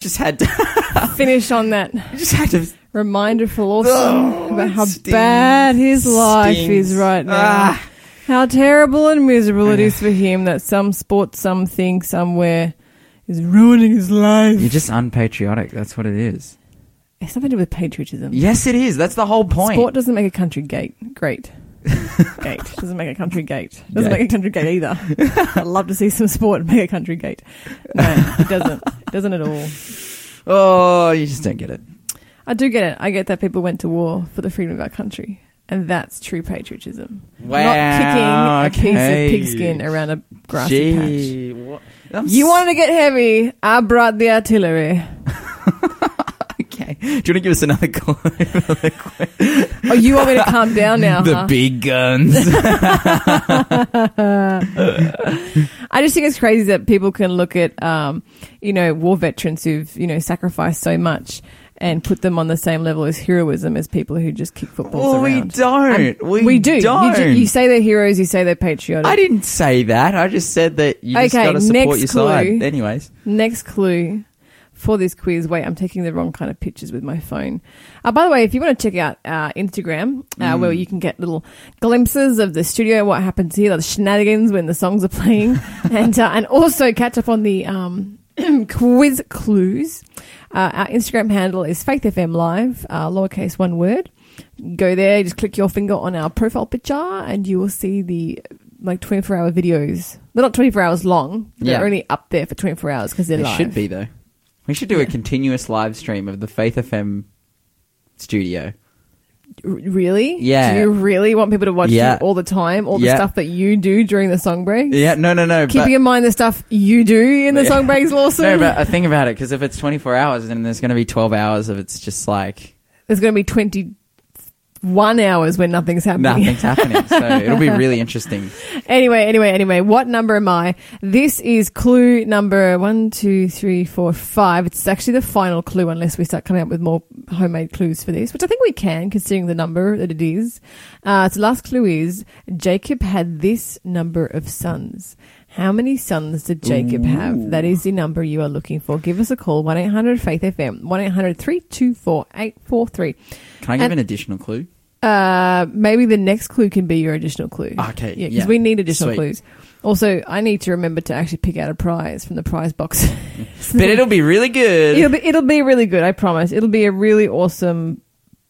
just had to. Finish on that just had to. reminder for Lawson Oh, about how stings. bad his life Stings. is right now. Ah. How terrible and miserable it is for him that some sport, something, somewhere is ruining his life. You're just unpatriotic. That's what it is. It's nothing to do with patriotism. Yes, it is. That's the whole point. Sport doesn't make a country gate great. gate doesn't make a country gate. Doesn't Gate. make a country gate either. I'd love to see some sport make a country gate. No, it doesn't. It doesn't at all. Oh, you just don't get it. I do get it. I get that people went to war for the freedom of our country, and that's true patriotism. Wow. Not kicking a piece of pigskin around a grassy patch. Gee, what? You s- wanted to get heavy. I brought the artillery. Do you want to give us another clue? Oh, you want me to calm down now? the huh? big guns. I just think it's crazy that people can look at, um, you know, war veterans who've, you know, sacrificed so much and put them on the same level as heroism as people who just kick footballs well, we don't. Um, we, do. Don't. ju- You, say they're heroes. You say they're patriotic. I didn't say that. I just said that you just Okay, got to support next your clue. side. Anyways. Next clue for this quiz. Wait, I'm taking the wrong kind of pictures with my phone. Uh, by the way, if you want to check out our Instagram, uh, Mm. where you can get little glimpses of the studio, what happens here, the shenanigans when the songs are playing, and uh, and also catch up on the um, quiz clues. Uh, our Instagram handle is FaithFM Live, uh, lowercase one word. Go there, just click your finger on our profile picture, and you will see the like 24 hour videos. They're not 24 hours long. They're Yeah. only up there for 24 hours because they're It live. should be, though. We should do a continuous live stream of the Faith FM studio. R- really? Yeah. Do you really want people to watch Yeah. you all the time? All the Yeah. stuff that you do during the song breaks? Yeah, no, no, no. Keeping but, in mind the stuff you do in the song breaks, Lawson. no, but I think about it because if it's 24 hours, then there's going to be 12 hours of it's just like There's going to be 21 hours when nothing's happening. nothing's happening. So it'll be really interesting. Anyway, anyway, anyway, what number am I? This is clue number one, two, three, four, five. It's actually the final clue unless we start coming up with more homemade clues for this, which I think we can considering the number that it is. Uh, so last clue is Jacob had this number of sons. How many sons did Jacob have? That is the number you are looking for. Give us a call, 1-800-FAITH-FM, 1-800-324-843. Can I give And- an additional clue? Uh, maybe the next clue can be your additional clue. Okay, Yeah, because yeah. we need additional Sweet. clues. Also, I need to remember to actually pick out a prize from the prize box. But it'll be really good. it'll be it'll be really good. I promise. It'll be a really awesome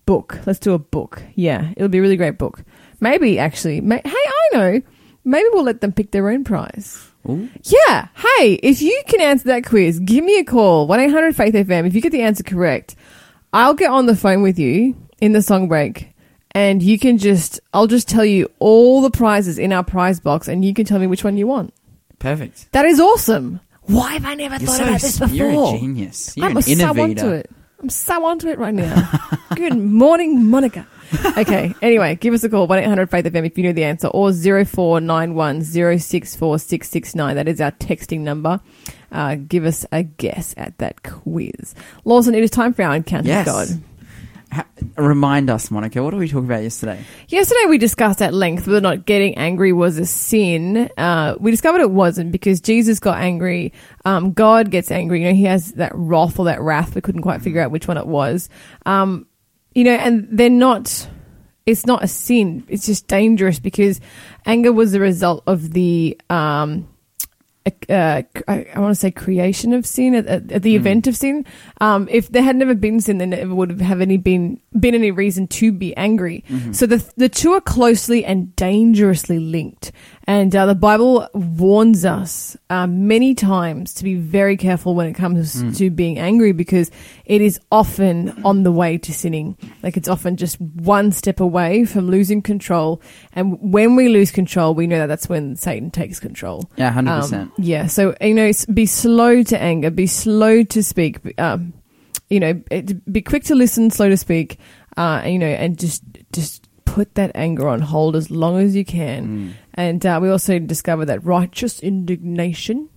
book. Let's do a book. Yeah, it'll be a really great book. Maybe actually. May, hey, I know. Maybe we'll let them pick their own prize. Ooh. Yeah. Hey, if you can answer that quiz, give me a call. 1 800 Faith FM. If you get the answer correct, I'll get on the phone with you in the song break and you can just, I'll just tell you all the prizes in our prize box and you can tell me which one you want. Perfect. That is awesome. Why have I never You're thought so, about this before? You're a genius. You're I'm an so innovator. onto it. I'm so onto it right now. Good morning, Monica. Okay. Anyway, give us a call, 1-800-FAITH-FM if you know the answer, or 0491 064669. That is our texting number. Uh, give us a guess at that quiz. Lawson, it is time for our encounter Yes. with God. Ha- remind us, Monica. What did we talk about yesterday? Yesterday we discussed at length whether or not getting angry was a sin. Uh, we discovered it wasn't because Jesus got angry. Um, God gets angry. You know, he has that wrath or that wrath. We couldn't quite figure out which one it was. Um, you know, and they're not, it's not a sin. It's just dangerous because anger was the result of the, um, uh, I, I want to say creation of sin at, at, the event of sin. Um, if there had never been sin, then there never would have any been been any reason to be angry. So the the two are closely and dangerously linked. And uh, the Bible warns us uh, many times to be very careful when it comes to being angry because it is often on the way to sinning. Like it's often just one step away from losing control. And when we lose control, we know that that's when Satan takes control. Yeah, hundred Um, percent. yeah. So you know, be slow to anger, be slow to speak. Um, you know, it, be quick to listen, slow to speak. Uh, you know, and just just put that anger on hold as long as you can. Mm. And uh, we also discovered that righteous indignation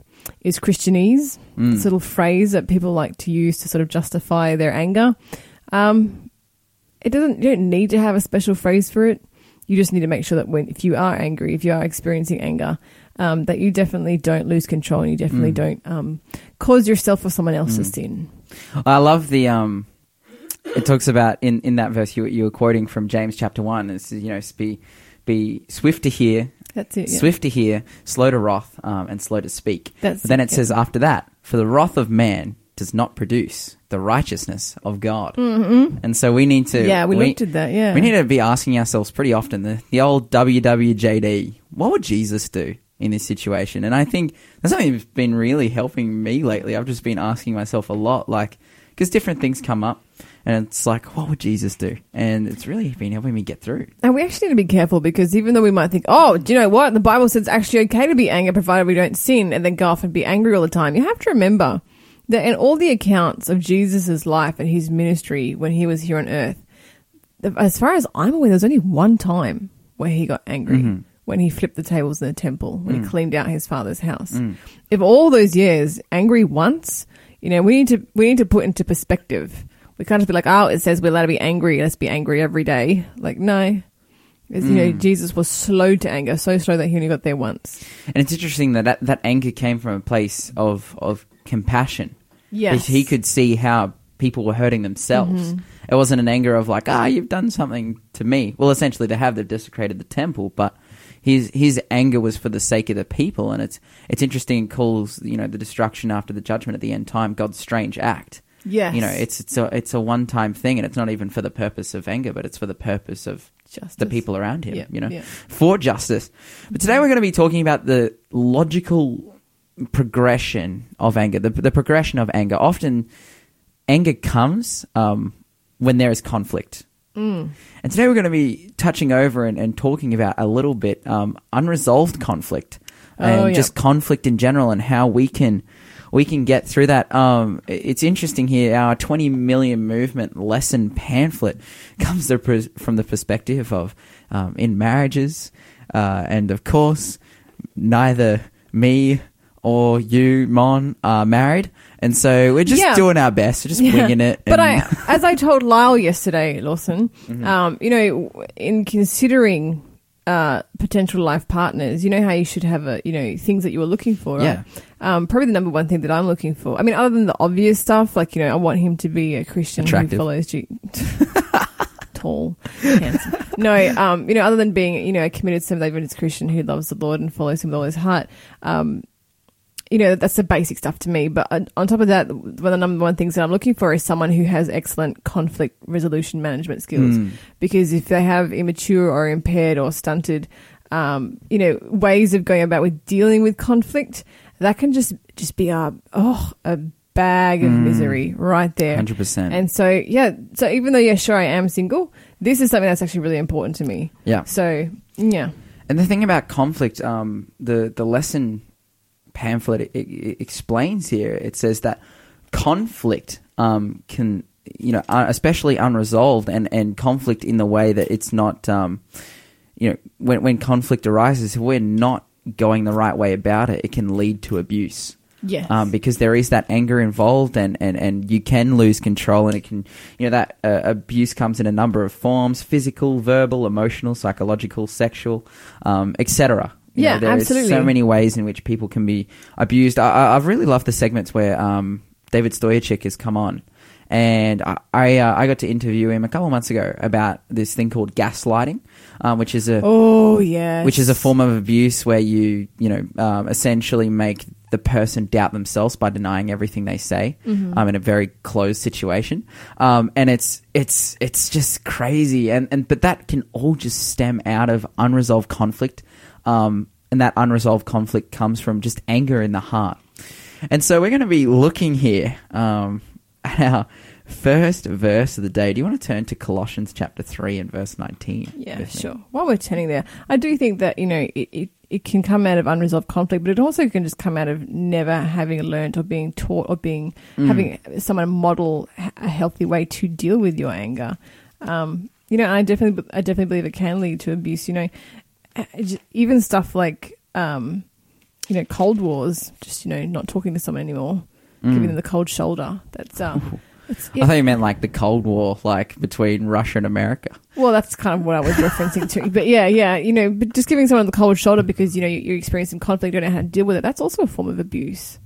is Christianese. Mm. It's a little phrase that people like to use to sort of justify their anger. Um, it doesn't. You don't need to have a special phrase for it. You just need to make sure that when, if you are angry, if you are experiencing anger, um, that you definitely don't lose control and you definitely Mm. don't um, cause yourself or someone else's Mm. sin. I love the um. It talks about in, in that verse you you were quoting from James chapter one. It says, you know be be swift to hear, That's it. Yeah. swift to hear, slow to wrath, um, and slow to speak. That's but then it yeah. says after that, for the wrath of man does not produce the righteousness of God. Mm-hmm. And so we need to Yeah, we looked at that. Yeah. we need to be asking ourselves pretty often the, the old WWJD, what would Jesus do in this situation? And I think that's something that's been really helping me lately. I've just been asking myself a lot, like, because different things come up, and it's like, what would Jesus do? And it's really been helping me get through. And we actually need to be careful because even though we might think, oh, do you know what? The Bible says it's actually okay to be angry provided we don't sin and then go off and be angry all the time. You have to remember that in all the accounts of Jesus' life and his ministry when he was here on earth, as far as I'm aware, there's only one time where he got angry. Mm-hmm. When he flipped the tables in the temple, when he mm. cleaned out his father's house. Mm. If all those years, angry once, you know, we need to we need to put into perspective. We can't just be like, oh, it says we're allowed to be angry. Let's be angry every day. Like, no, because, you know, mm. Jesus was slow to anger, so slow that he only got there once. And it's interesting that that, that anger came from a place of, of compassion. Yes. He could see how people were hurting themselves. Mm-hmm. It wasn't an anger of like, ah, you've done something to me. Well, essentially, they have. They've desecrated the temple, but his his anger was for the sake of the people. And it's it's interesting. It calls you know the destruction after the judgment at the end time God's strange act. Yes. You know, it's it's a it's a one time thing, and it's not even for the purpose of anger, but it's for the purpose of Justice. the people around him. Yeah, You know, yeah. for justice. But today we're going to be talking about the logical progression of anger, the, the progression of anger. Often, anger comes um, when there is conflict. Mm. And today we're going to be touching over and, and talking about a little bit um, unresolved conflict and Oh, yeah. just conflict in general and how we can we can get through that. Um, it's interesting here. Our 20 million movement lesson pamphlet comes from the perspective of um, in marriages, uh, and of course, neither me or you, Mon, are married, and so we're just Yeah. doing our best, we're just winging it. But and- I, as I told Lyle yesterday, Lawson, Mm-hmm. um, you know, in considering uh, potential life partners, you know how you should have a, you know, things that you were looking for. Right? Yeah. Um, probably the number one thing that I'm looking for. I mean, other than the obvious stuff, like you know, I want him to be a Christian Attractive. who follows G- tall, handsome. No, um, you know, other than being, you know, a committed Seventh Day Adventist Christian who loves the Lord and follows Him with all his heart. Um, you know, that's the basic stuff to me. But on- top of that, one of the number one things that I'm looking for is someone who has excellent conflict resolution management skills. Mm. Because if they have immature or impaired or stunted, um, you know, ways of going about with dealing with conflict, that can just just be a oh a bag of Mm. misery right there. 100%. And so yeah, so even though yeah, sure I am single, this is something that's actually really important to me. yeah. So yeah, And the thing about conflict, um, the the lesson pamphlet it, it explains here. It says that conflict um, can, you know, especially unresolved and, and conflict in the way that it's not, um, you know, when when conflict arises, if we're not going the right way about it, it can lead to abuse. yes, Um, because there is that anger involved, and, and, and you can lose control, and it can, you know, that uh, abuse comes in a number of forms: physical, verbal, emotional, psychological, sexual, um, etc. You Yeah, know, there absolutely. so many ways in which people can be abused. I, I, I've really loved the segments where um, David Stoyachik has come on, and I I, uh, I got to interview him a couple months ago about this thing called gaslighting, um, which is a oh yeah, which is a form of abuse where you you know um, essentially make the person doubt themselves by denying everything they say Mm-hmm. um, in a very closed situation um, and it's it's it's just crazy and and but that can all just stem out of unresolved conflict um, and that unresolved conflict comes from just anger in the heart and so we're going to be looking here um, at our first verse of the day do you want to turn to colossians chapter 3 and verse 19 Yeah, sure. While we're turning there, I do think that you know it, it, it can come out of unresolved conflict, but it also can just come out of never having learned or being taught or being Mm. having someone model a healthy way to deal with your anger. Um, you know, I definitely I definitely believe it can lead to abuse. You know, even stuff like um, you know cold wars, just you know not talking to someone anymore, Mm. giving them the cold shoulder. That's uh, it's, I thought you meant like the Cold War, like between Russia and America. Well, that's kind of what I was referencing to. But yeah, yeah, you know, but just giving someone the cold shoulder because, you know, you- you're experiencing conflict, you don't know how to deal with it, that's also a form of abuse.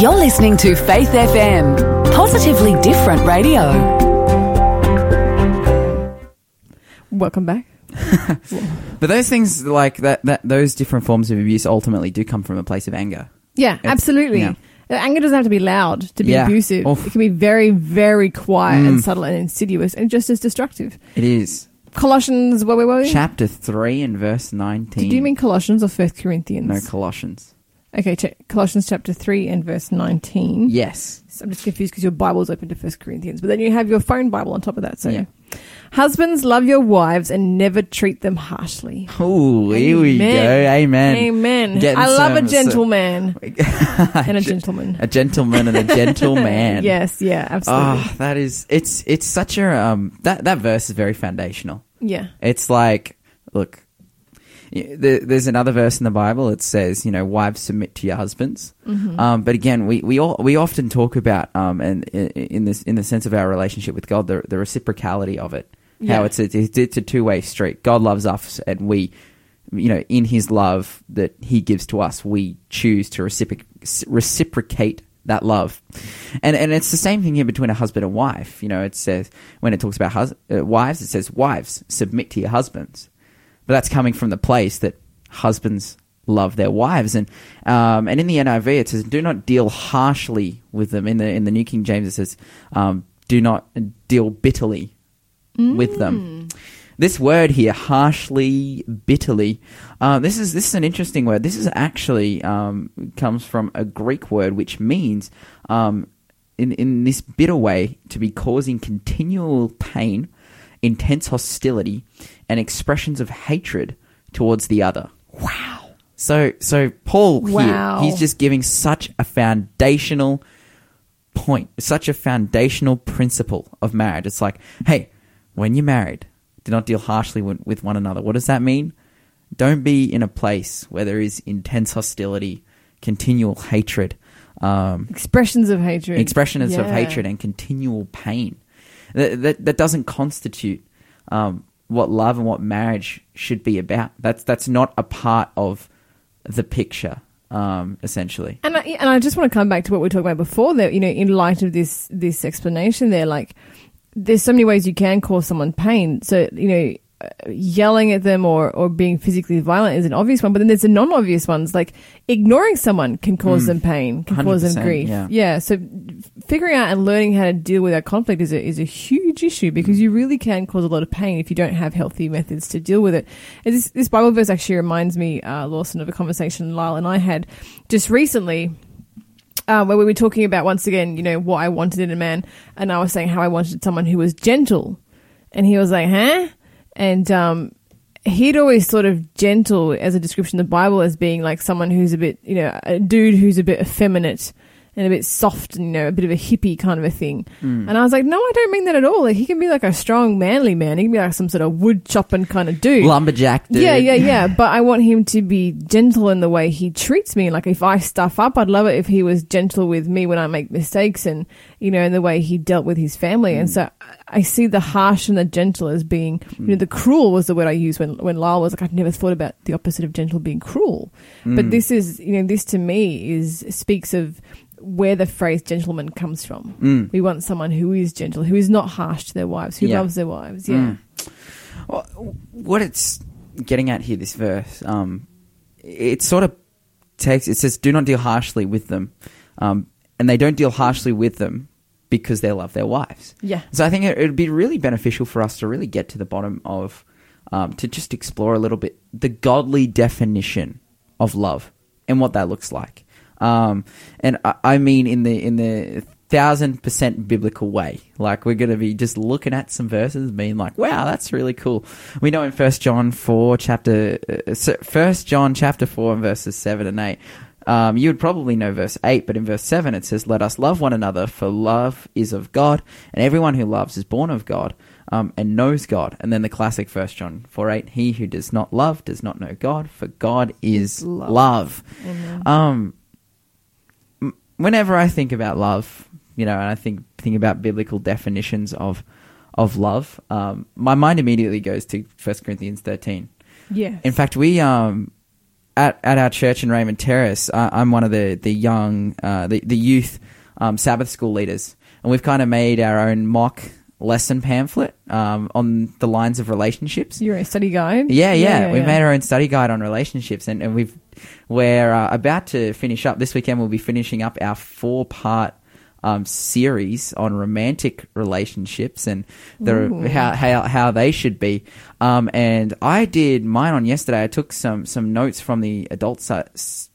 You're listening to Faith FM, positively different radio. Welcome back. But those things like that, that those different forms of abuse ultimately do come from a place of anger. Yeah, It's- absolutely. yeah. Uh, Anger doesn't have to be loud to be Yeah. abusive. Oof. It can be very, very quiet and Mm. subtle and insidious and just as destructive. It is Colossians, where were we? chapter three and verse nineteen. Did you mean Colossians or First Corinthians? no Colossians? okay, check. Colossians chapter 3 and verse 19. Yes. So I'm just confused because your Bible's open to First Corinthians, but then you have your phone Bible on top of that. So, Yeah. Husbands, love your wives and never treat them harshly. Oh, here we go. Amen. Amen. Getting I love some- a gentleman and a gentleman. a gentleman and a gentleman. Yes, yeah, absolutely. Oh, that is it's it's such a um that that verse is very foundational. yeah. It's like look, there's another verse in the Bible. It says, you know, wives submit to your husbands. Mm-hmm. Um, but again, we we all we often talk about um and in this in the sense of our relationship with God, the the reciprocality of it. How it's a, it's, it's a two way street. God loves us, and we, you know, in His love that He gives to us, we choose to reciproc- reciprocate that love. And and it's the same thing here between a husband and wife. You know, it says when it talks about hus- uh, wives, it says wives submit to your husbands, but that's coming from the place that husbands love their wives. And um, and in the NIV, it says do not deal harshly with them. In the in the New King James, it says um, do not deal bitterly with them. This word here, harshly, bitterly. Uh, this is this is an interesting word. This is actually um, comes from a Greek word which means, um, in in this bitter way, to be causing continual pain, intense hostility, and expressions of hatred towards the other. Wow. So so Paul Wow. here, he's just giving such a foundational point, such a foundational principle of marriage. It's like, hey, when you're married, do not deal harshly with, one another. What does that mean? Don't be in a place where there is intense hostility, continual hatred, um, Expressions of hatred. expressions of hatred, and continual pain. That, that, that doesn't constitute um, what love and what marriage should be about. That's that's not a part of the picture, um, essentially. And I, and I just want to come back to what we were talking about before. That you know, in light of this this explanation, there, like, there's so many ways you can cause someone pain. So you know, yelling at them or or being physically violent is an obvious one. But then there's the non-obvious ones, like ignoring someone can cause them pain, can cause them grief. Mm. yeah. So figuring out and learning how to deal with that conflict is a is a huge issue because you really can cause a lot of pain if you don't have healthy methods to deal with it. And this this Bible verse actually reminds me, uh, Lawson, of a conversation Lyle and I had just recently uh, where we were talking about once again, you know, what I wanted in a man, and I was saying how I wanted someone who was gentle, and he was like, "Huh?" And um, he'd always sort of gentle as a description of the Bible as being like someone who's a bit, you know, a dude who's a bit effeminate and a bit soft and you know a bit of a hippie kind of a thing. Hmm. And I was like, no, I don't mean that at all. Like he can be like a strong, manly man. He can be like some sort of wood chopping kind of dude. Lumberjack, dude. Yeah, yeah, yeah. But I want him to be gentle in the way he treats me. Like if I stuff up, I'd love it if he was gentle with me when I make mistakes and, you know, in the way he dealt with his family. And hmm. so I- see the harsh and the gentle as being, you know, hmm. the cruel was the word I used when, when Lyle was like, I've never thought about the opposite of gentle being cruel. But this is, you know, this to me is, speaks of, where the phrase gentleman comes from. Mm. We want someone who is gentle, who is not harsh to their wives, who Yeah. loves their wives. Yeah. Mm. Well, what it's getting at here, this verse, um, it sort of takes. It says, "Do not deal harshly with them," um, and they don't deal harshly with them because they love their wives. Yeah. So I think it would be really beneficial for us to really get to the bottom of, um, to just explore a little bit the godly definition of love and what that looks like. Um, and I, I mean in the in the thousand percent biblical way. Like we're going to be just looking at some verses, being like, "Wow, that's really cool." We know in First John four chapter, uh, First John chapter four and verses seven and eight. Um, you would probably know verse 8, but in verse 7 it says, Let us love one another, for love is of God, and everyone who loves is born of God um, and knows God. And then the classic 1 John 4 8, He who does not love does not know God, for God is Love. love. Um, whenever I think about love, you know, and I think think about biblical definitions of of love, um, my mind immediately goes to 1 Corinthians 13. Yeah. In fact, we um, at, at our church in Raymond Terrace, uh, I'm one of the the young uh, the the youth um, Sabbath school leaders, and we've kind of made our own mock lesson pamphlet um, on the lines of relationships. Your study guide. Yeah, yeah. we yeah. made our own study guide on relationships, and, and we've we're uh, about to finish up this weekend. We'll be finishing up our four part um, series on romantic relationships and the how, how how they should be. Um, and I did mine on yesterday. I took some some notes from the adult sa-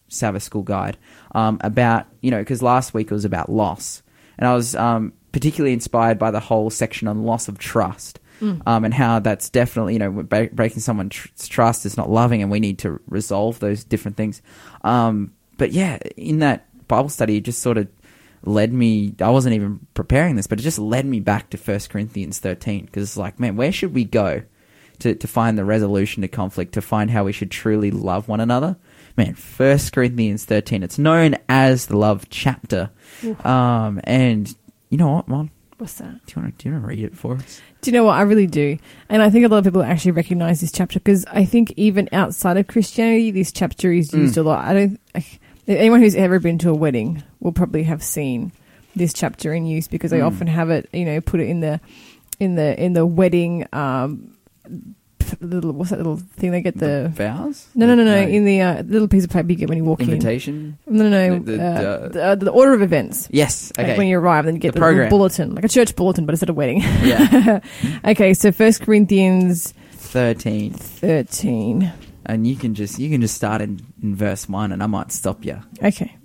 Sabbath school guide um, about you know because last week it was about loss, and I was um, particularly inspired by the whole section on loss of trust. Um, and how that's definitely, you know, bre- breaking someone's tr- trust is not loving, and we need to resolve those different things. Um, but yeah, in that Bible study, it just sort of led me. I wasn't even preparing this, but it just led me back to First Corinthians thirteen because it's like, man, where should we go to to find the resolution to conflict, to find how we should truly love one another? Man, First Corinthians thirteen. It's known as the love chapter, um, and you know what, Mom? What's that? Do you want to do you want to read it for us? Do you know what? I really do. And I think a lot of people actually recognize this chapter because I think even outside of Christianity, this chapter is used a lot. I don't, I, anyone who's ever been to a wedding will probably have seen this chapter in use because they Mm. often have it, you know, put it in the, in the, in the wedding, um, p- little, what's that little thing they get the, vows? no, no, no, no, in the uh, little piece of paper you get when you walk invitation. in. No, no, no, The- the, uh, uh, the, uh, the order of events. Yes. Like Okay. when you arrive, then you get The the, bulletin, like a church bulletin, but instead of wedding. yeah. okay, so First Corinthians Thirteen. 13. And you can just you can just start in, in verse one, and I might stop you. Okay.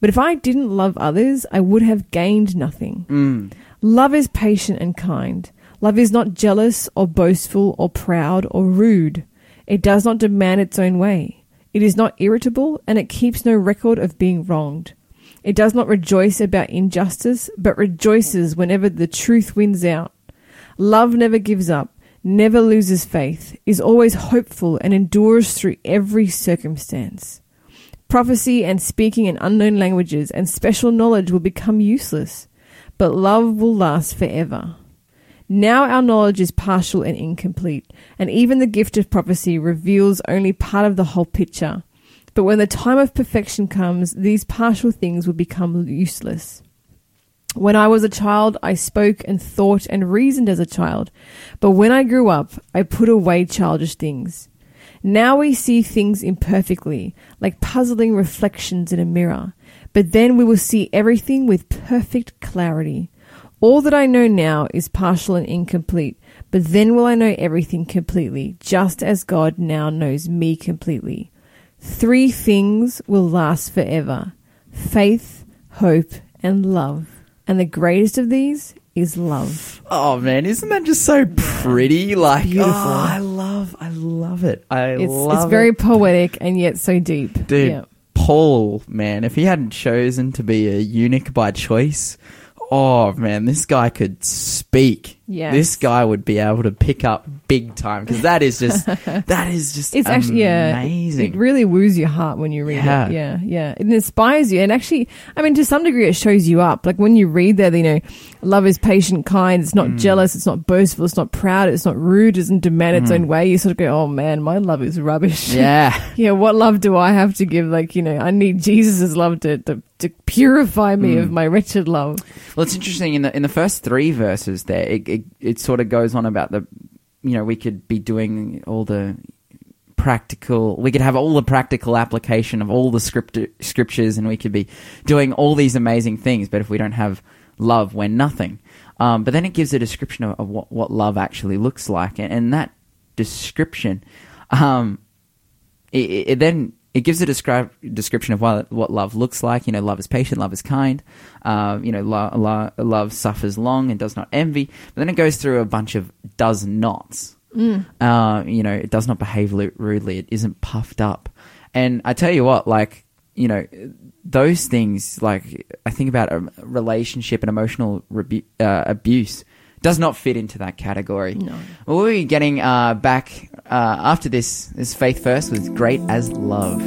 But if I didn't love others, I would have gained nothing. Mm. Love is patient and kind. Love is not jealous or boastful or proud or rude. It does not demand its own way. It is not irritable and it keeps no record of being wronged. It does not rejoice about injustice, but rejoices whenever the truth wins out. Love never gives up, never loses faith, is always hopeful, and endures through every circumstance. Prophecy and speaking in unknown languages and special knowledge will become useless, but love will last forever. Now our knowledge is partial and incomplete, and even the gift of prophecy reveals only part of the whole picture. But when the time of perfection comes, these partial things will become useless. When I was a child, I spoke and thought and reasoned as a child. But when I grew up, I put away childish things. Now we see things imperfectly, like puzzling reflections in a mirror. But then we will see everything with perfect clarity. All that I know now is partial and incomplete, but then will I know everything completely, just as God now knows me completely. Three things will last forever faith, hope, and love. And the greatest of these is love. Oh man, isn't that just so pretty? Like, oh, beautiful. oh, I love, I love it. I It's, love it's very it. poetic and yet so deep. dude. Yeah. Paul, man, if he hadn't chosen to be a eunuch by choice, oh man, this guy could speak. Yes. This guy would be able to pick up big time because that is just that is just It's actually yeah, amazing. It really woos your heart when you read Yeah. it. Yeah, yeah. It inspires you, and actually, I mean, to some degree, it shows you up. Like when you read that, you know, love is patient, kind. It's Mm. not jealous. It's not boastful. It's not proud. It's not rude. It doesn't demand its own way. You sort of go, oh man, my love is rubbish. Mm. yeah. yeah. What love do I have to give? Like you know, I need Jesus' love to to, to purify me Mm. of my wretched love. Well, it's interesting in the in the first three verses there. It, it it sort of goes on about the, you know, we could be doing all the practical. We could have all the practical application of all the script, scriptures, and we could be doing all these amazing things. But if we don't have love, we're nothing. Um, but then it gives a description of, of what what love actually looks like, and, and that description, um, it, it it then it gives a describe, description of what what love looks like. You know, love is patient, love is kind. Uh, you know, lo, lo, love suffers long and does not envy. But then it goes through a bunch of does nots. Uh, you know, it does not behave rudely. It isn't puffed up. and I tell you what, like you know, those things. Like I think about a relationship and emotional rebu- uh, abuse does not fit into that category. No. Well, we'll be getting uh, back uh, after this. This faith first was great as. Love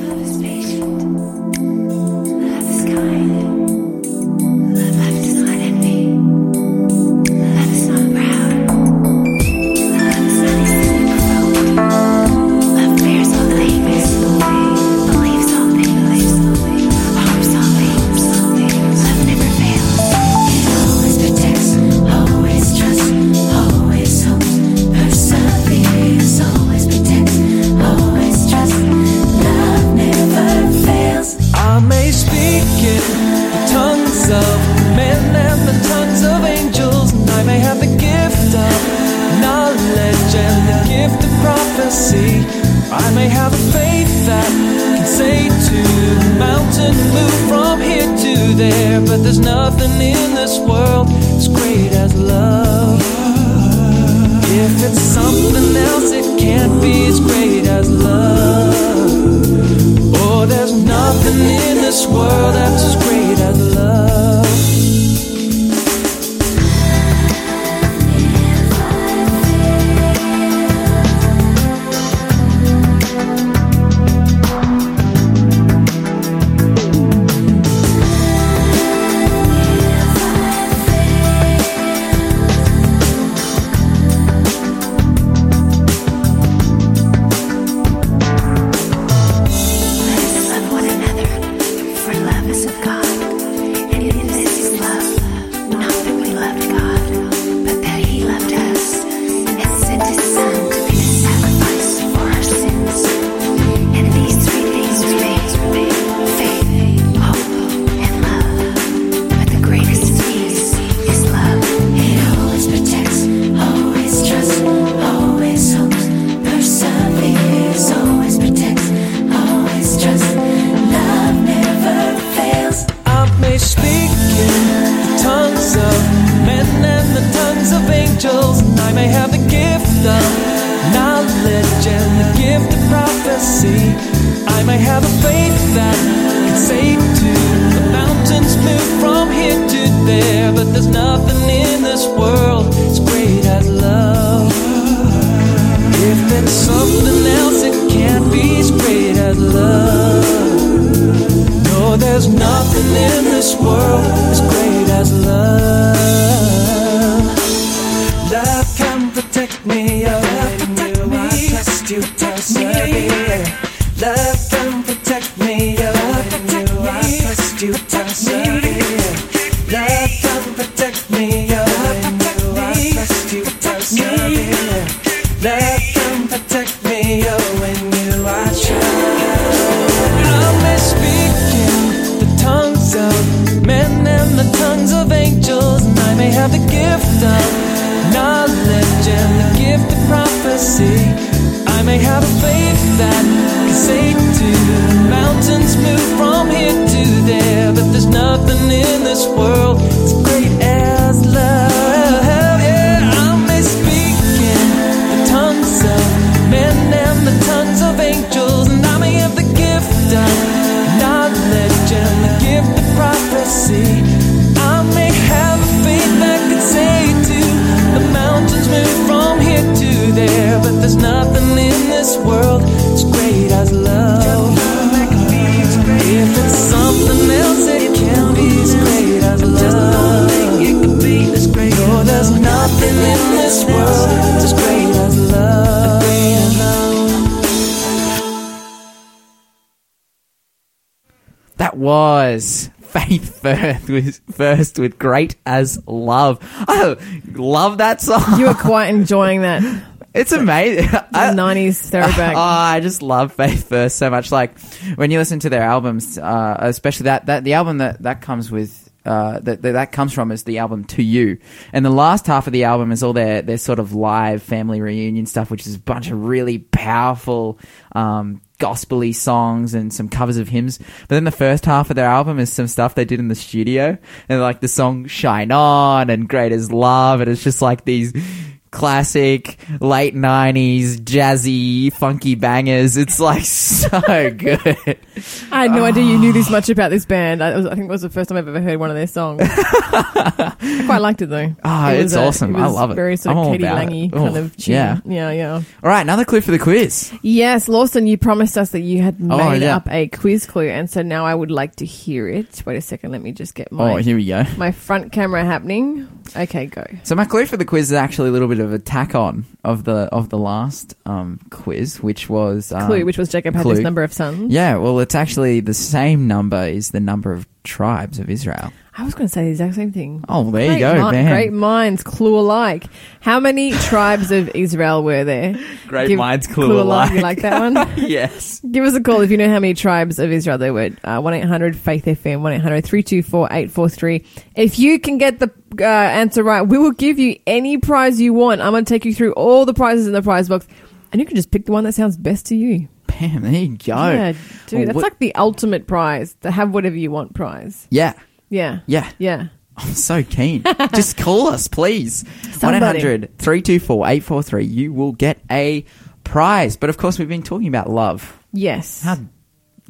a faith that can say to the mountains, move from here to there, but there's nothing in this world as great as love. Yeah, I may speak in the tongues of men and the tongues of angels, and I may have the gift of knowledge and the gift of prophecy. I may have a faith that say to the mountains, move from here to there, but there's nothing That was Faith First with, first with Great as Love. Oh, love that song. You were quite enjoying that It's amazing. I, 90s throwback. Oh, I just love Faith First so much. Like when you listen to their albums, uh, especially that, that the album that that comes with. Uh, that, that comes from is the album To You, and the last half of the album is all their their sort of live family reunion stuff, which is a bunch of really powerful um, gospely songs and some covers of hymns. But then the first half of their album is some stuff they did in the studio, and like the song "Shine On" and "Great as Love," and it's just like these classic late nineties jazzy funky bangers. It's like so good. I had no idea you knew this much about this band. I, was, I think it was the first time I've ever heard one of their songs. I quite liked it though. Ah, It it's a- awesome. I love it. Very sort of Katie. Langy Oh, kind of tune. yeah. yeah, yeah. All right, another clue for the quiz. Yes, Lawson, you promised us that you had Oh, made yeah. up a quiz clue, and so now I would like to hear it. Wait a second, let me just get my Oh, here we go. my front camera happening. Okay, go. So my clue for the quiz is actually a little bit of a tack on of the of the last um, quiz, which was um, Clue, which was Jacob had Clue. this number of sons. Yeah, well, it's actually the same number is the number of tribes of Israel. I was going to say the exact same thing. Oh, there you Great go, mi- man. Great minds, clue alike. How many tribes of Israel were there? Great Give- minds, clue, alike. You like that one? yes. Give us a call if you know how many tribes of Israel there were. Uh, 1 800 Faith FM, 1 800 324 843. If you can get the uh, answer right, we will give you any prize you want. I'm going to take you through all the prizes in the prize box, and you can just pick the one that sounds best to you. Bam, there you go. Yeah, dude, Well, that's what- like the ultimate prize, the have whatever you want prize. Yeah. Yeah. Yeah. Yeah. I'm so keen. Just call us, please. 1 Somebody. 800 324 843. You will get a prize. But of course, we've been talking about love. Yes. How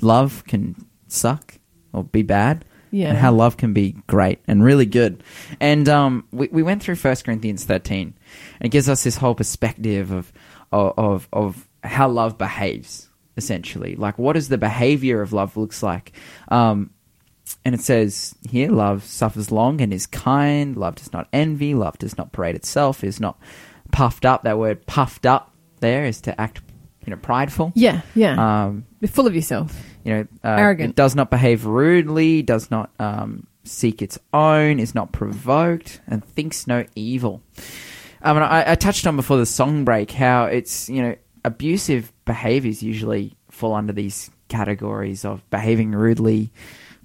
love can suck or be bad. Yeah. And how love can be great and really good. And um, we, we went through 1 Corinthians 13. And it gives us this whole perspective of, of, of, of how love behaves, essentially. Like, what is the behavior of love looks like? Um, and it says here, love suffers long and is kind. Love does not envy. Love does not parade itself. Is not puffed up. That word puffed up there is to act, you know, prideful. yeah. Yeah. Um, Be full of yourself. you know, uh, Arrogant. It does not behave rudely. Does not um, seek its own. Is not provoked and thinks no evil. Um, and I, I touched on before the song break how it's you know abusive behaviors usually fall under these categories of behaving rudely,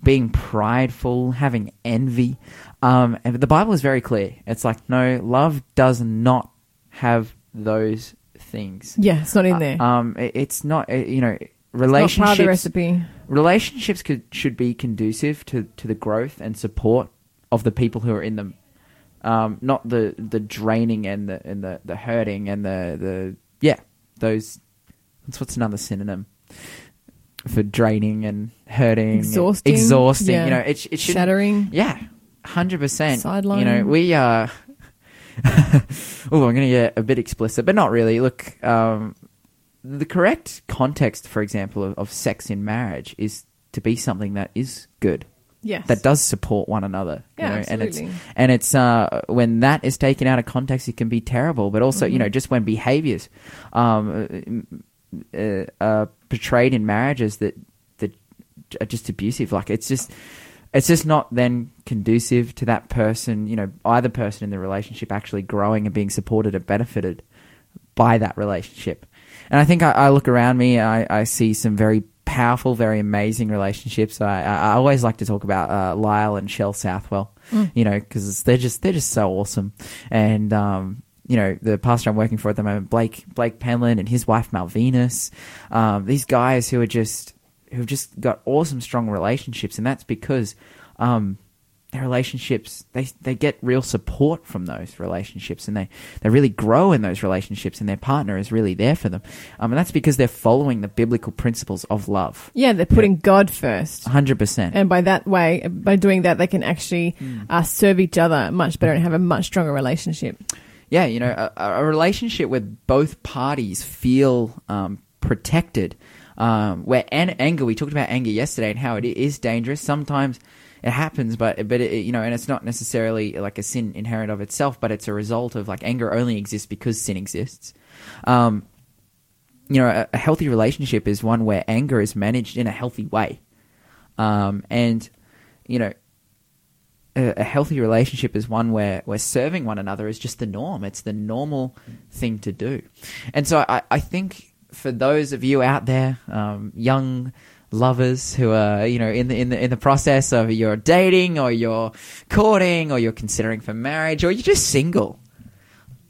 being prideful, having envy. Um, and the Bible is very clear. It's like no, love does not have those things. Yeah, it's not in there. Um, it- it's not uh, you know relationships of the recipe. relationships could should be conducive to, to the growth and support of the people who are in them. Um, not the, the draining and the and the, the hurting and the, the yeah those that's what's another synonym for draining and hurting Exhausting? exhausting Yeah. you know it, it should Shattering. yeah hundred percent Sideline. you know we uh oh I'm gonna get a bit explicit but not really look um the correct context, for example, of, of sex in marriage is to be something that is good, Yes. that does support one another. you Yeah, know, and it's absolutely. and it's uh, when that is taken out of context, it can be terrible. But also, Mm-hmm. you know, just when behaviors um, uh, uh, portrayed in marriages that that are just abusive, like it's just. It's just not then conducive to that person, you know, either person in the relationship actually growing and being supported and benefited by that relationship. And I think I, I look around me, I, I see some very powerful, very amazing relationships. I, I always like to talk about uh, Lyle and Shell Southwell, you know, because they're just they're just so awesome. And um, you know, the pastor I'm working for at the moment, Blake Blake Penland and his wife Malvinus, um, these guys who are just who've just got awesome, strong relationships, and that's because um, their relationships they they get real support from those relationships and they they really grow in those relationships and their partner is really there for them um, and that's because they're following the biblical principles of love yeah, they're putting God first. 100% And by that way, by doing that, they can actually Hmm. uh, serve each other much better and have a much stronger relationship. Yeah you know a, a relationship where both parties feel um, protected um, where an- anger we talked about anger yesterday and how it is dangerous. Sometimes it happens but but it, you know and it's not necessarily like a sin inherent of itself but it's a result of like anger only exists because sin exists. Um, you know a, a healthy relationship is one where anger is managed in a healthy way. Um, and you know a, healthy relationship is one where, where serving one another is just the norm. It's the normal thing to do. And so I, I think for those of you out there, um, young lovers who are, you know, in the, in the, in the process of you're dating or you're courting or you're considering for marriage or you're just single,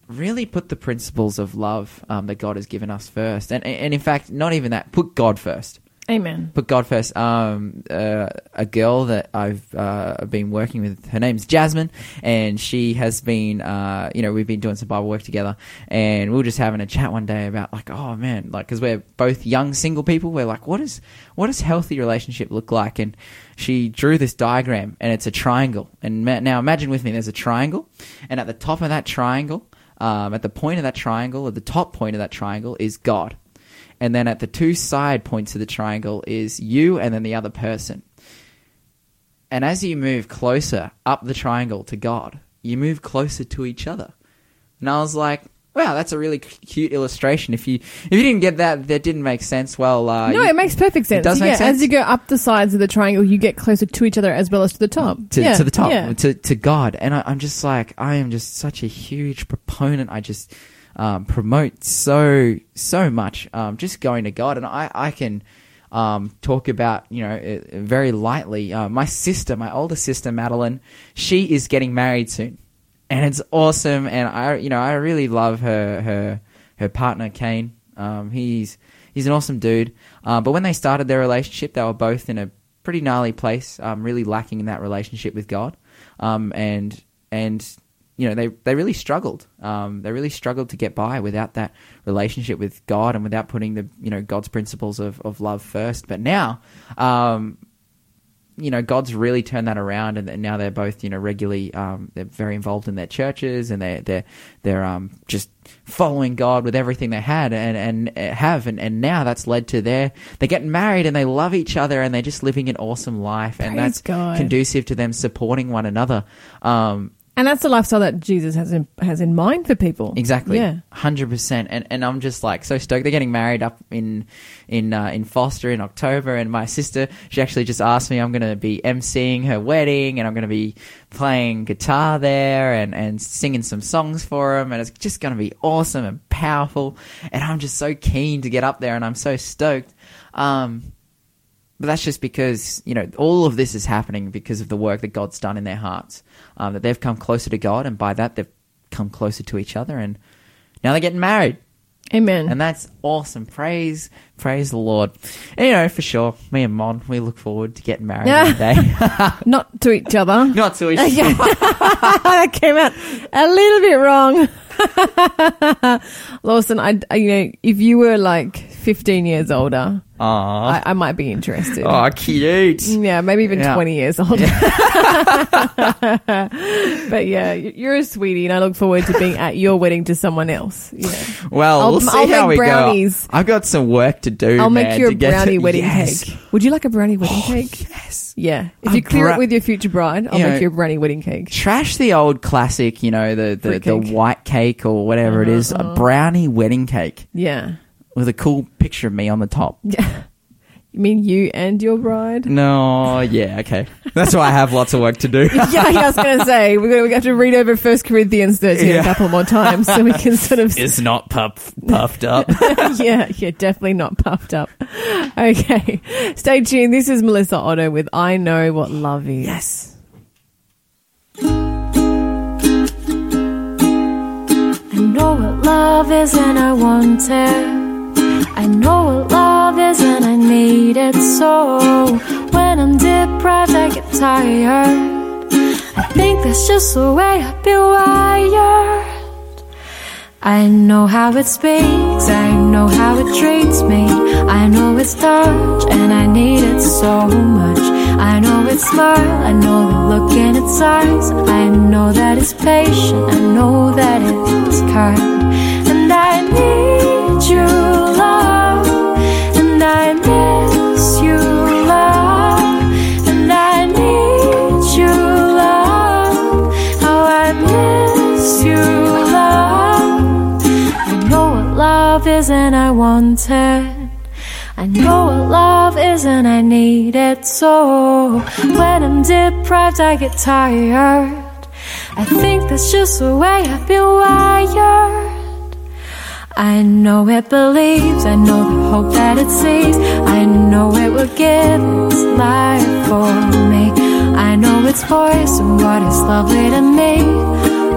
really put the principles of love um, that God has given us first. And, and in fact, not even that, put God first. Amen. put God first. Um, uh, a girl that I've uh, been working with, her name's Jasmine, and she has been, uh, you know, we've been doing some Bible work together, and we were just having a chat one day about like, oh man, like because we're both young single people, we're like, what is what does healthy relationship look like? And she drew this diagram, and it's a triangle. And ma- now imagine with me, there's a triangle, and at the top of that triangle, um, at the point of that triangle, at the top point of that triangle is God and then at the two side points of the triangle is you and then the other person. And as you move closer up the triangle to God, you move closer to each other. And I was like, wow, that's a really cute illustration. If you if you didn't get that, that didn't make sense. Well, uh, No, you- it makes perfect sense. It does make sense? as you go up the sides of the triangle, you get closer to each other as well as to the top. to, yeah, to the top, Yeah. to, to God. And I, I'm just like, I am just such a huge proponent. I just um, promote so, so much um, just going to God. And I, I can um, talk about, you know, uh, very lightly. Uh, my sister, my older sister, Madeline, she is getting married soon. And it's awesome. And I, you know, I really love her, her, her partner, Kane. Um, he's, he's an awesome dude. Uh, but when they started their relationship, they were both in a pretty gnarly place, um, really lacking in that relationship with God, um, and and you know they they really struggled. Um, they really struggled to get by without that relationship with God and without putting the you know God's principles of, of love first. But now, um, you know, God's really turned that around, and, and now they're both, you know, regularly, um, they're very involved in their churches, and they're they're they're um just following God with everything they had and and uh, have, and, and now that's led to their they're getting married and they love each other and they're just living an awesome life, and Praise that's God. conducive to them supporting one another. Um, And that's the lifestyle that Jesus has in, has in mind for people. Exactly. Yeah. Hundred percent. And and I'm just like so stoked. They're getting married up in in uh, in Foster in October. And my sister, she actually just asked me, I'm going to be emceeing her wedding, and I'm going to be playing guitar there and and singing some songs for them, and it's just going to be awesome and powerful. And I'm just so keen to get up there, and I'm so stoked. Um, but that's just because you know all of this is happening because of the work that God's done in their hearts. Um, that they've come closer to God, and by that they've come closer to each other, and now they're getting married, Amen. and that's awesome. Praise, praise the Lord. And, you know, for sure, me and Mon, we look forward to getting married one day. Not to each other. Not to each other. that came out a little bit wrong. Lawson, I, I- you know, if you were like 15 years older, I, I might be interested. Oh, cute. Yeah, maybe even Yeah. 20 years older. but yeah, y- you're a sweetie, and I look forward to being at your wedding to someone else. Yeah. Well, I'll- we'll see I'll how make we brownies. go. I've got some work to do. I'll make man, you a to get brownie wedding Yes. cake. Would you like a brownie wedding cake? Yes. Yeah. If A you clear bra- it with your future bride, I'll You make know, you a brownie wedding cake. Trash the old classic, you know, the the, Fruit the cake. white cake or whatever it Uh-huh, is, uh-huh. a brownie wedding cake Yeah. With a cool picture of me on the top. Yeah. You mean you and your bride? No, yeah, okay. That's why I have lots of work to do. yeah, yeah, I was going to say we're going to have to read over First Corinthians thirteen Yeah. a couple more times so we can sort of. It's not puff, puffed up. yeah, yeah, definitely not puffed up. Okay, stay tuned. This is Melissa Otto with "I Know What Love Is." yes. I know what love is and I want it. I know what love is and I need it so. When I'm deprived, I get tired. I think that's just the way I've been wired. I know how it speaks, I know how it treats me. I know its touch, and I need it so much. I know its smile, I know the look in its eyes. I know that it's patient, I know that it's kind. And I need you, and I want it. I know what love is and I need it so. When I'm deprived, I get tired. I think that's just the way I've been wired. I know it believes, I know the hope that it sees. I know it will give its life for me. I know its voice and what is lovely to me.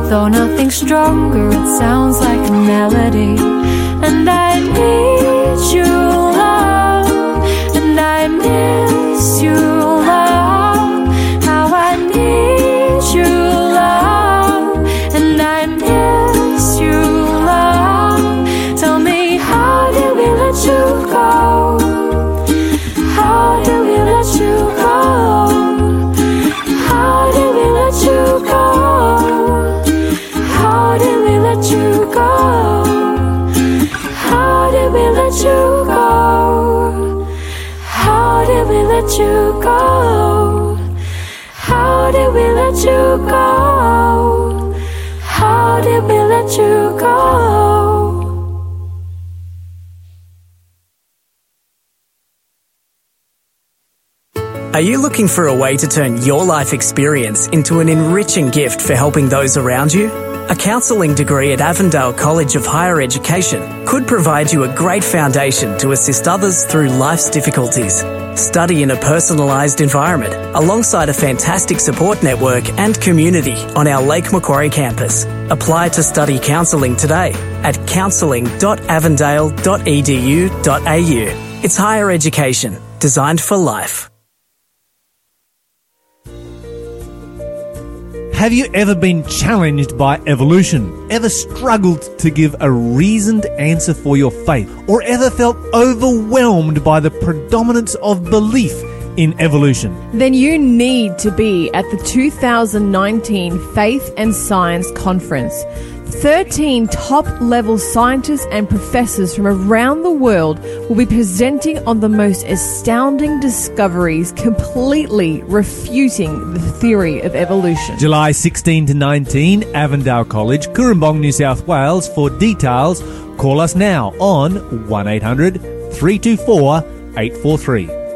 Though nothing stronger, it sounds like a melody. And I true love, and I miss you. Let you go? How did we let you go? Are you looking for a way to turn your life experience into an enriching gift for helping those around you? A counselling degree at Avondale College of Higher Education could provide you a great foundation to assist others through life's difficulties. Study in a personalised environment alongside a fantastic support network and community on our Lake Macquarie campus. Apply to study counselling today at counselling.avondale.edu.au. It's higher education designed for life. Have you ever been challenged by evolution? Ever struggled to give a reasoned answer for your faith? Or ever felt overwhelmed by the predominance of belief in evolution? Then you need to be at the 2019 Faith and Science Conference. 13 top level scientists and professors from around the world will be presenting on the most astounding discoveries, completely refuting the theory of evolution. July 16 to 19, Avondale College, Cooranbong, New South Wales. For details, call us now on 1800 324 843.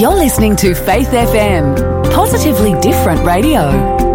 You're listening to Faith FM, positively different radio.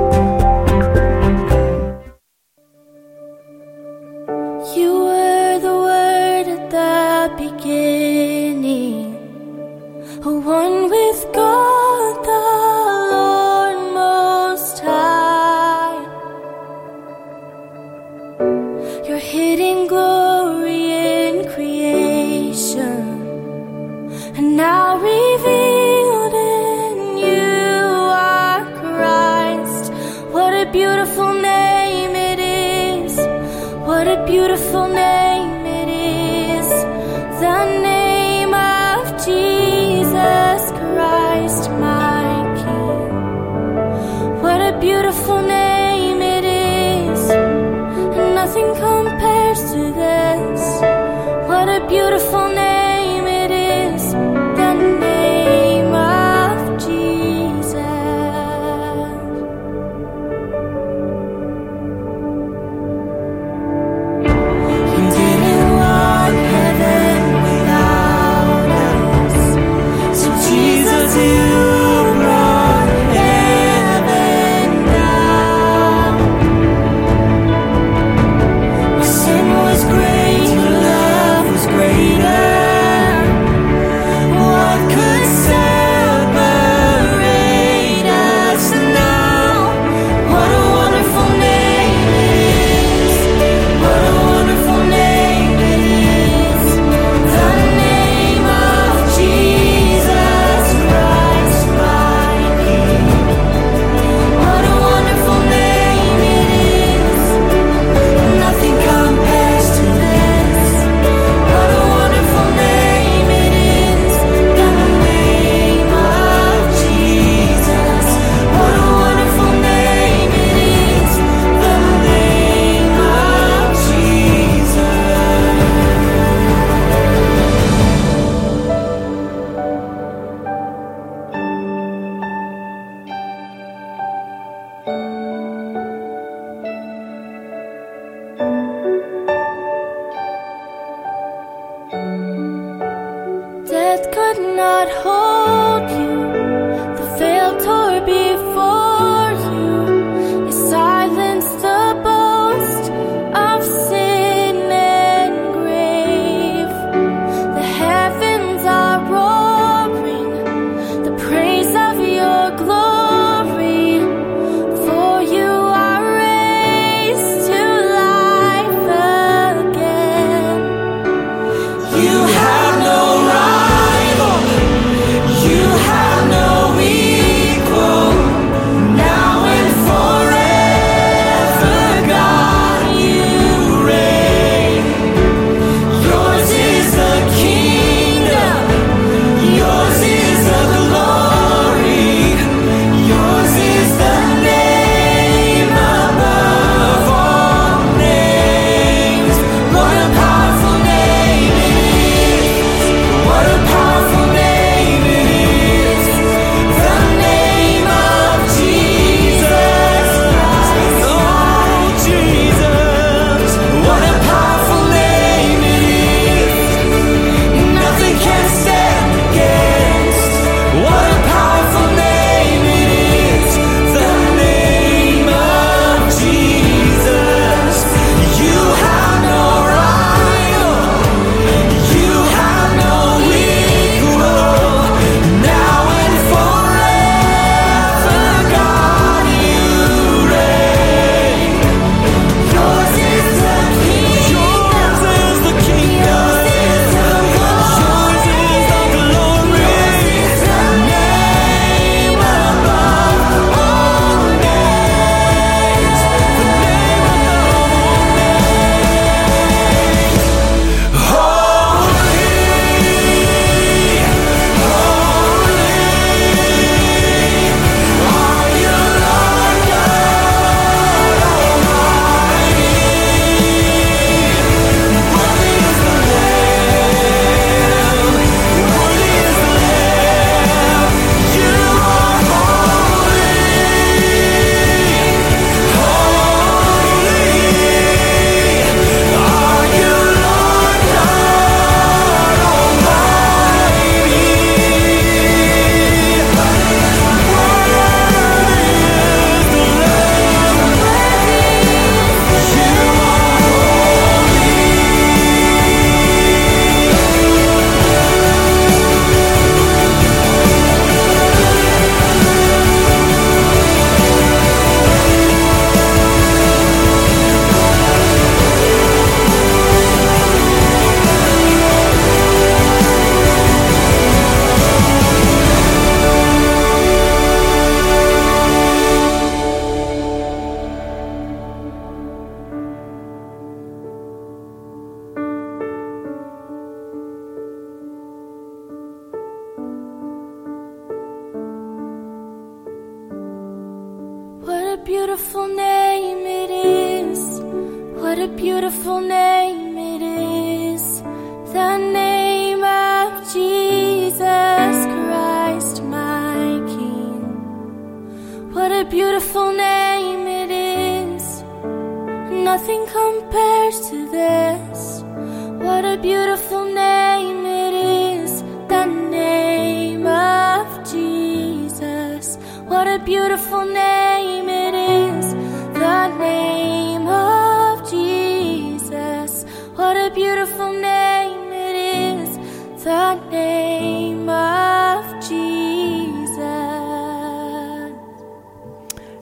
Beautiful name it is. The name of Jesus.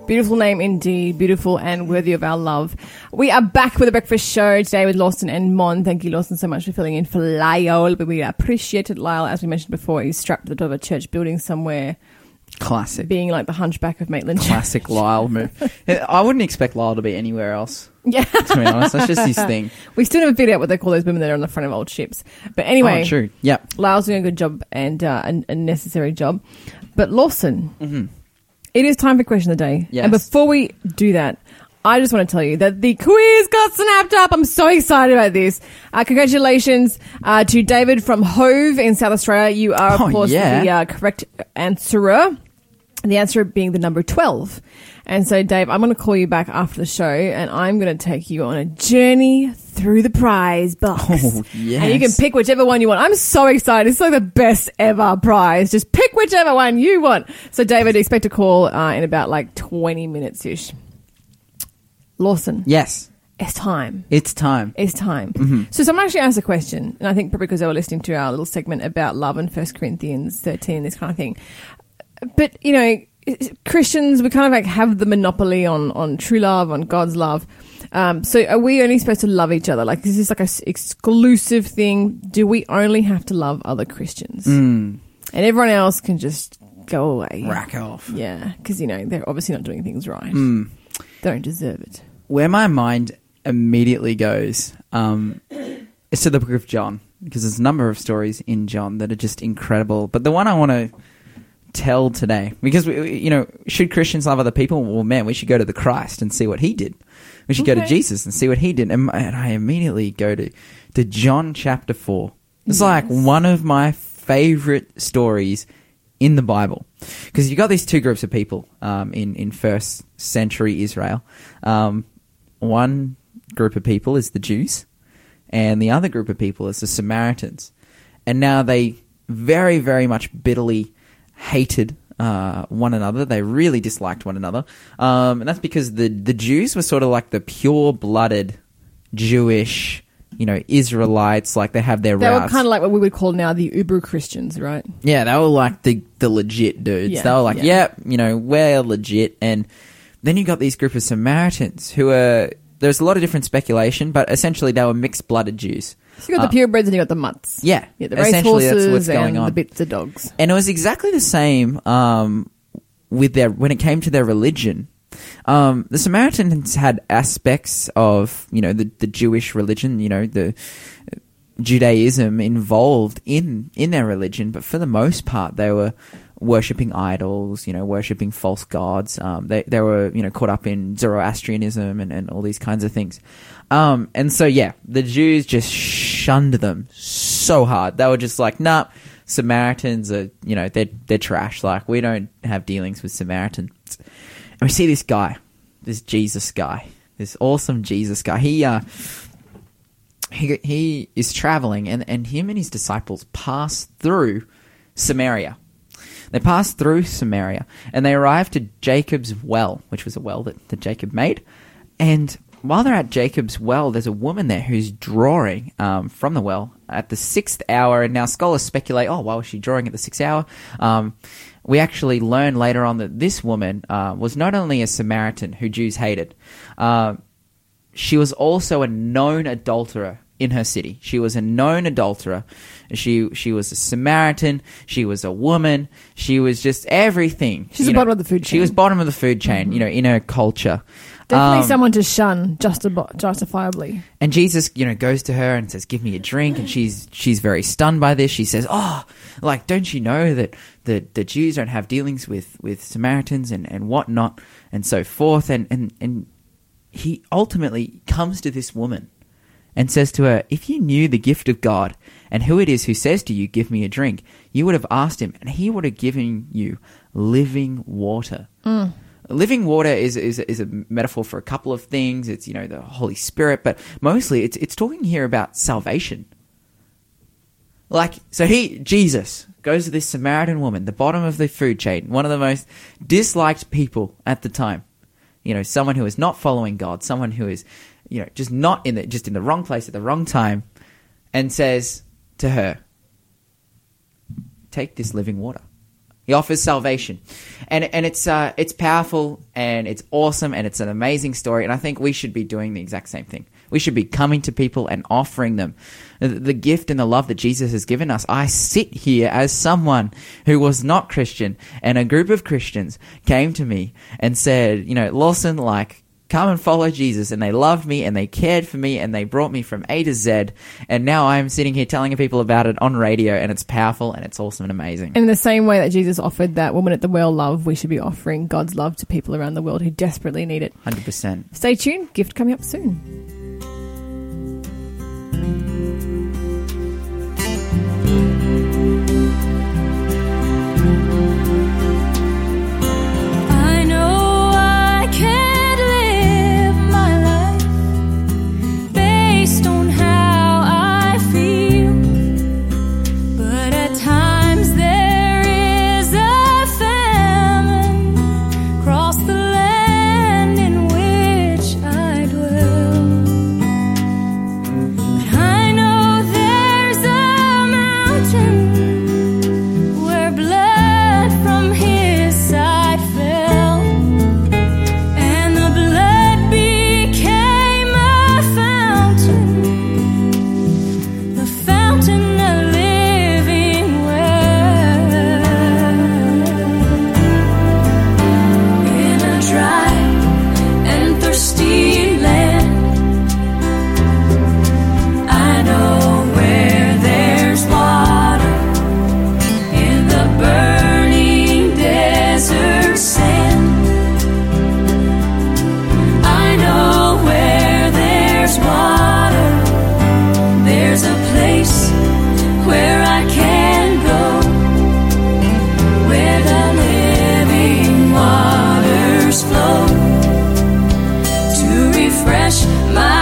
Beautiful name indeed, beautiful and worthy of our love. We are back with the breakfast show today with Lawson and Mon. Thank you, Lawson, so much for filling in for Lyle. But we appreciate it. Lyle, as we mentioned before, he's strapped to the door of a church building somewhere, Classic. being like the hunchback of Maitland. Classic Lyle move. I wouldn't expect Lyle to be anywhere else, Yeah. to be honest. That's just his thing. we still never figured out what they call those women that are on the front of old ships. But anyway, Oh, true. Yep. Lyle's doing a good job and uh, a, a necessary job. But Lawson, it is time for question of the day. Yes. And before we do that, I just want to tell you that the quiz got snapped up. I'm so excited about this. Uh, congratulations uh, to David from Hove in South Australia. You are, of Oh, course, yeah. the uh, correct answerer. The answer being the number 12. And so, Dave, I'm going to call you back after the show and I'm going to take you on a journey through the prize box. Oh, And you can pick whichever one you want. I'm so excited. It's like the best ever prize. Just pick whichever one you want. So, David, expect a call uh, in about like 20 minutes ish. Lawson, Yes. it's time. It's time. It's time. So someone actually asked a question, and I think probably because they were listening to our little segment about love in First Corinthians 13, this kind of thing. But, you know, Christians, we kind of like have the monopoly on, on true love, on God's love. Um, so are we only supposed to love each other? Like, this is this like a s- exclusive thing? Do we only have to love other Christians? And everyone else can just go away. Rack off. Yeah, because, you know, they're obviously not doing things right. Hmm. They don't deserve it. Where my mind immediately goes um, is to the book of John, because there's a number of stories in John that are just incredible. But the one I want to tell today, because, we, you know, should Christians love other people? Well, man, we should go to the Christ and see what he did. We should go to Jesus and see what he did. And, and I immediately go to, to John chapter 4. It's like one of my favorite stories in the Bible. Because you got these two groups of people um, in, in first century Israel. Um, one group of people is the Jews, and the other group of people is the Samaritans. And now they very, very much bitterly hated uh, one another. They really disliked one another. Um, and that's because the, the Jews were sort of like the pure blooded Jewish, you know, Israelites. Like they have their They were routes. kind of like what we would call now the Uber Christians, right? Yeah, they were like the the legit dudes. Yeah, they were like, yeah. yeah. you know, we're legit. And then you got these group of Samaritans who are. There's a lot of different speculation, but essentially they were mixed blooded Jews. So you got the purebreds and you got the mutts. Uh, Yeah, Yeah, the essentially that's what's going and on. the bits of dogs. And it was exactly the same um, with their when it came to their religion. Um, the Samaritans had aspects of you know the the Jewish religion, you know the Judaism involved in in their religion, but for the most part they were worshipping idols, you know, worshipping false gods. Um, they they were you know caught up in Zoroastrianism and, and all these kinds of things. Um, and so yeah, the Jews just shunned them so hard. They were just like, nah, Samaritans are you know they're they're trash. Like we don't have dealings with Samaritans. And we see this guy, this Jesus guy, this awesome Jesus guy. He uh he he is traveling and and him and his disciples pass through Samaria. They pass through Samaria and they arrive to Jacob's well, which was a well that, that Jacob made. And while they're at Jacob's well, there's a woman there who's drawing um, from the well at the sixth hour. And now scholars speculate, oh, why was she drawing at the sixth hour? Um, we actually learn later on that this woman uh, was not only a Samaritan who Jews hated, uh, she was also a known adulterer in her city. She was a known adulterer. She she was a Samaritan. She was a woman. She was just everything. She's the bottom of the food Chain. She was bottom of the food chain. You know, in her culture. Definitely Um, someone to shun justi- justifiably. and Jesus, you know, goes to her and says, "Give me a drink." And she's she's very stunned by this. She says, "Oh, like don't you know that the the Jews don't have dealings with with Samaritans and and whatnot and so forth. And and and he ultimately comes to this woman and says to her, If you knew the gift of God and who it is who says to you, Give me a drink, you would have asked him, and he would have given you living water. Living water is, is is a metaphor for a couple of things. It's you know the Holy Spirit, but mostly it's it's talking here about salvation. Like so, he Jesus goes to this Samaritan woman, the bottom of the food chain, one of the most disliked people at the time. You know, someone who is not following God, someone who is, you know, just not in the just in the wrong place at the wrong time, and says to her, "Take this living water." He offers salvation, and and it's uh, it's powerful and it's awesome and it's an amazing story. And I think we should be doing the exact same thing. We should be coming to people and offering them the, the gift and the love that Jesus has given us. I sit here as someone who was not Christian, and a group of Christians came to me and said, you know, Lawson, like come and follow Jesus. And they loved me and they cared for me and they brought me from A to Z. And now I'm sitting here telling people about it on radio and it's powerful and it's awesome and amazing. In the same way that Jesus offered that woman at the well love, we should be offering God's love to people around the world who desperately need it. 100%. Stay tuned. Gift coming up soon. refresh my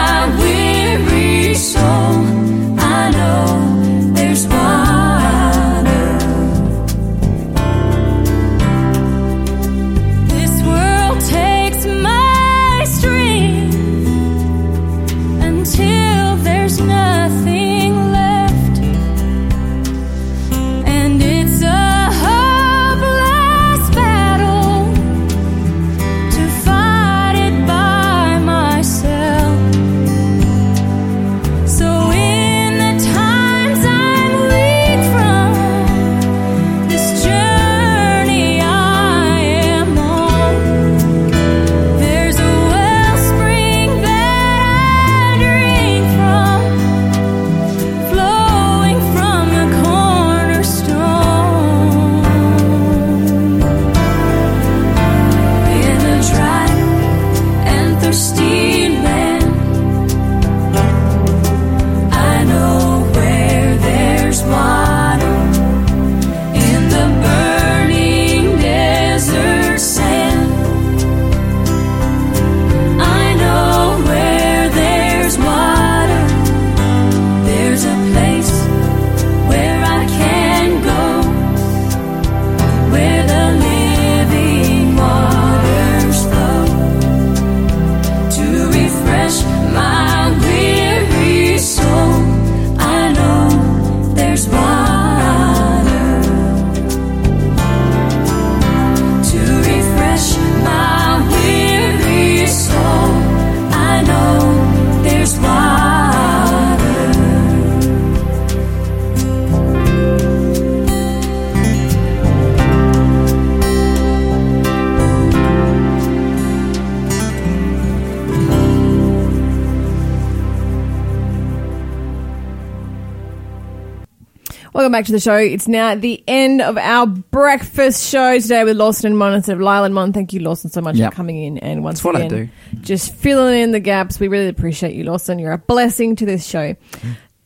Welcome back to the show. It's now the end of our breakfast show today with Lawson and Mon instead of Lyle and Mon. Thank you, Lawson, so much Yep. for coming in and once It's what I again, do. just filling in the gaps. We really appreciate you, Lawson. You're a blessing to this show.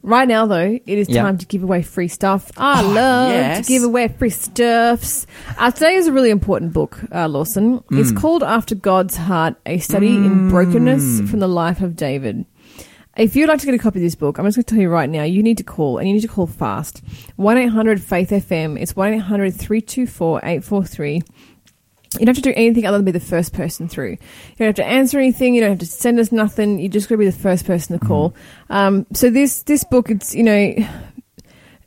Right now, though, it is Yep. time to give away free stuff. I Oh, love yes. to give away free stuffs. Uh, today is a really important book, uh, Lawson. It's Mm. called After God's Heart, a study in brokenness from the life of David. If you'd like to get a copy of this book, I'm just going to tell you right now, you need to call, and you need to call fast. 1 800 Faith FM. It's 1 800 324 843. You don't have to do anything other than be the first person through. You don't have to answer anything. You don't have to send us nothing. You just got to be the first person to call. Um, so this this book, it's you know,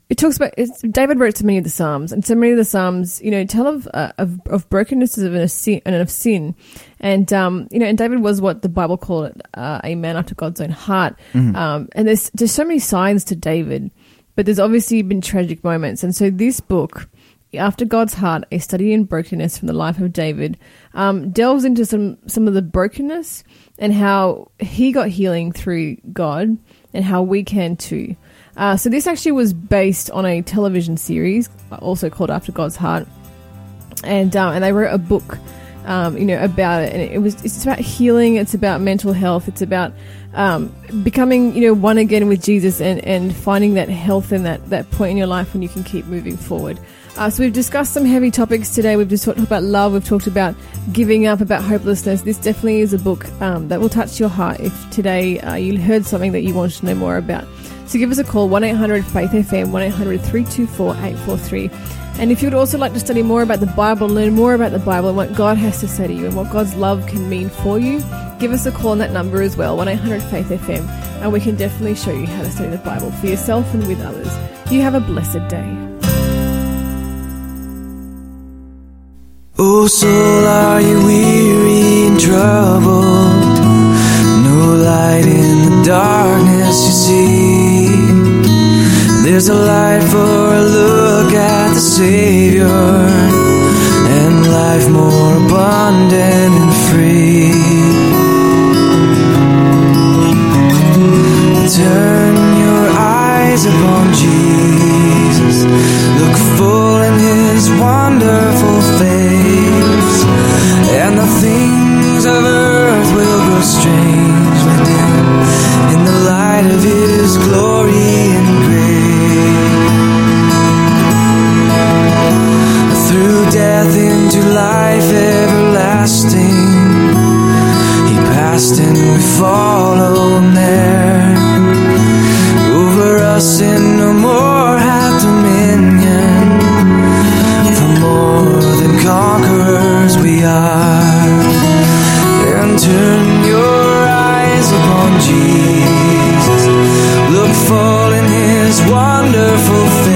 it talks about it's, David wrote so many of the Psalms, and so many of the Psalms, you know, tell of uh, of, of brokenness of sin and of sin, and um, you know, and David was what the Bible called it, uh, a man after God's own heart. Um, and there's there's so many signs to David, but there's obviously been tragic moments, and so this book. After God's Heart, a study in brokenness from the life of David, um, delves into some some of the brokenness and how he got healing through God, and how we can too. Uh, so this actually was based on a television series, also called After God's Heart, and um, and they wrote a book, um, you know, about it. And it was it's about healing. It's about mental health. It's about um, becoming you know one again with Jesus and and finding that health and that that point in your life when you can keep moving forward. Uh, so we've discussed some heavy topics today. We've just talked about love. We've talked about giving up, about hopelessness. This definitely is a book um, that will touch your heart if today uh, you heard something that you wanted to know more about. So give us a call, 1 800 Faith FM, 1 800 324 843. And if you would also like to study more about the Bible, learn more about the Bible and what God has to say to you and what God's love can mean for you, give us a call on that number as well, 1 800 Faith FM, and we can definitely show you how to study the Bible for yourself and with others. You have a blessed day. Oh, soul, are you weary and troubled? No light in the darkness you see. There's a light for a look at the Savior, and life more abundant and free. Turn follow there. Over us and no more have dominion. For more than conquerors we are. And turn your eyes upon Jesus. Look full in his wonderful face.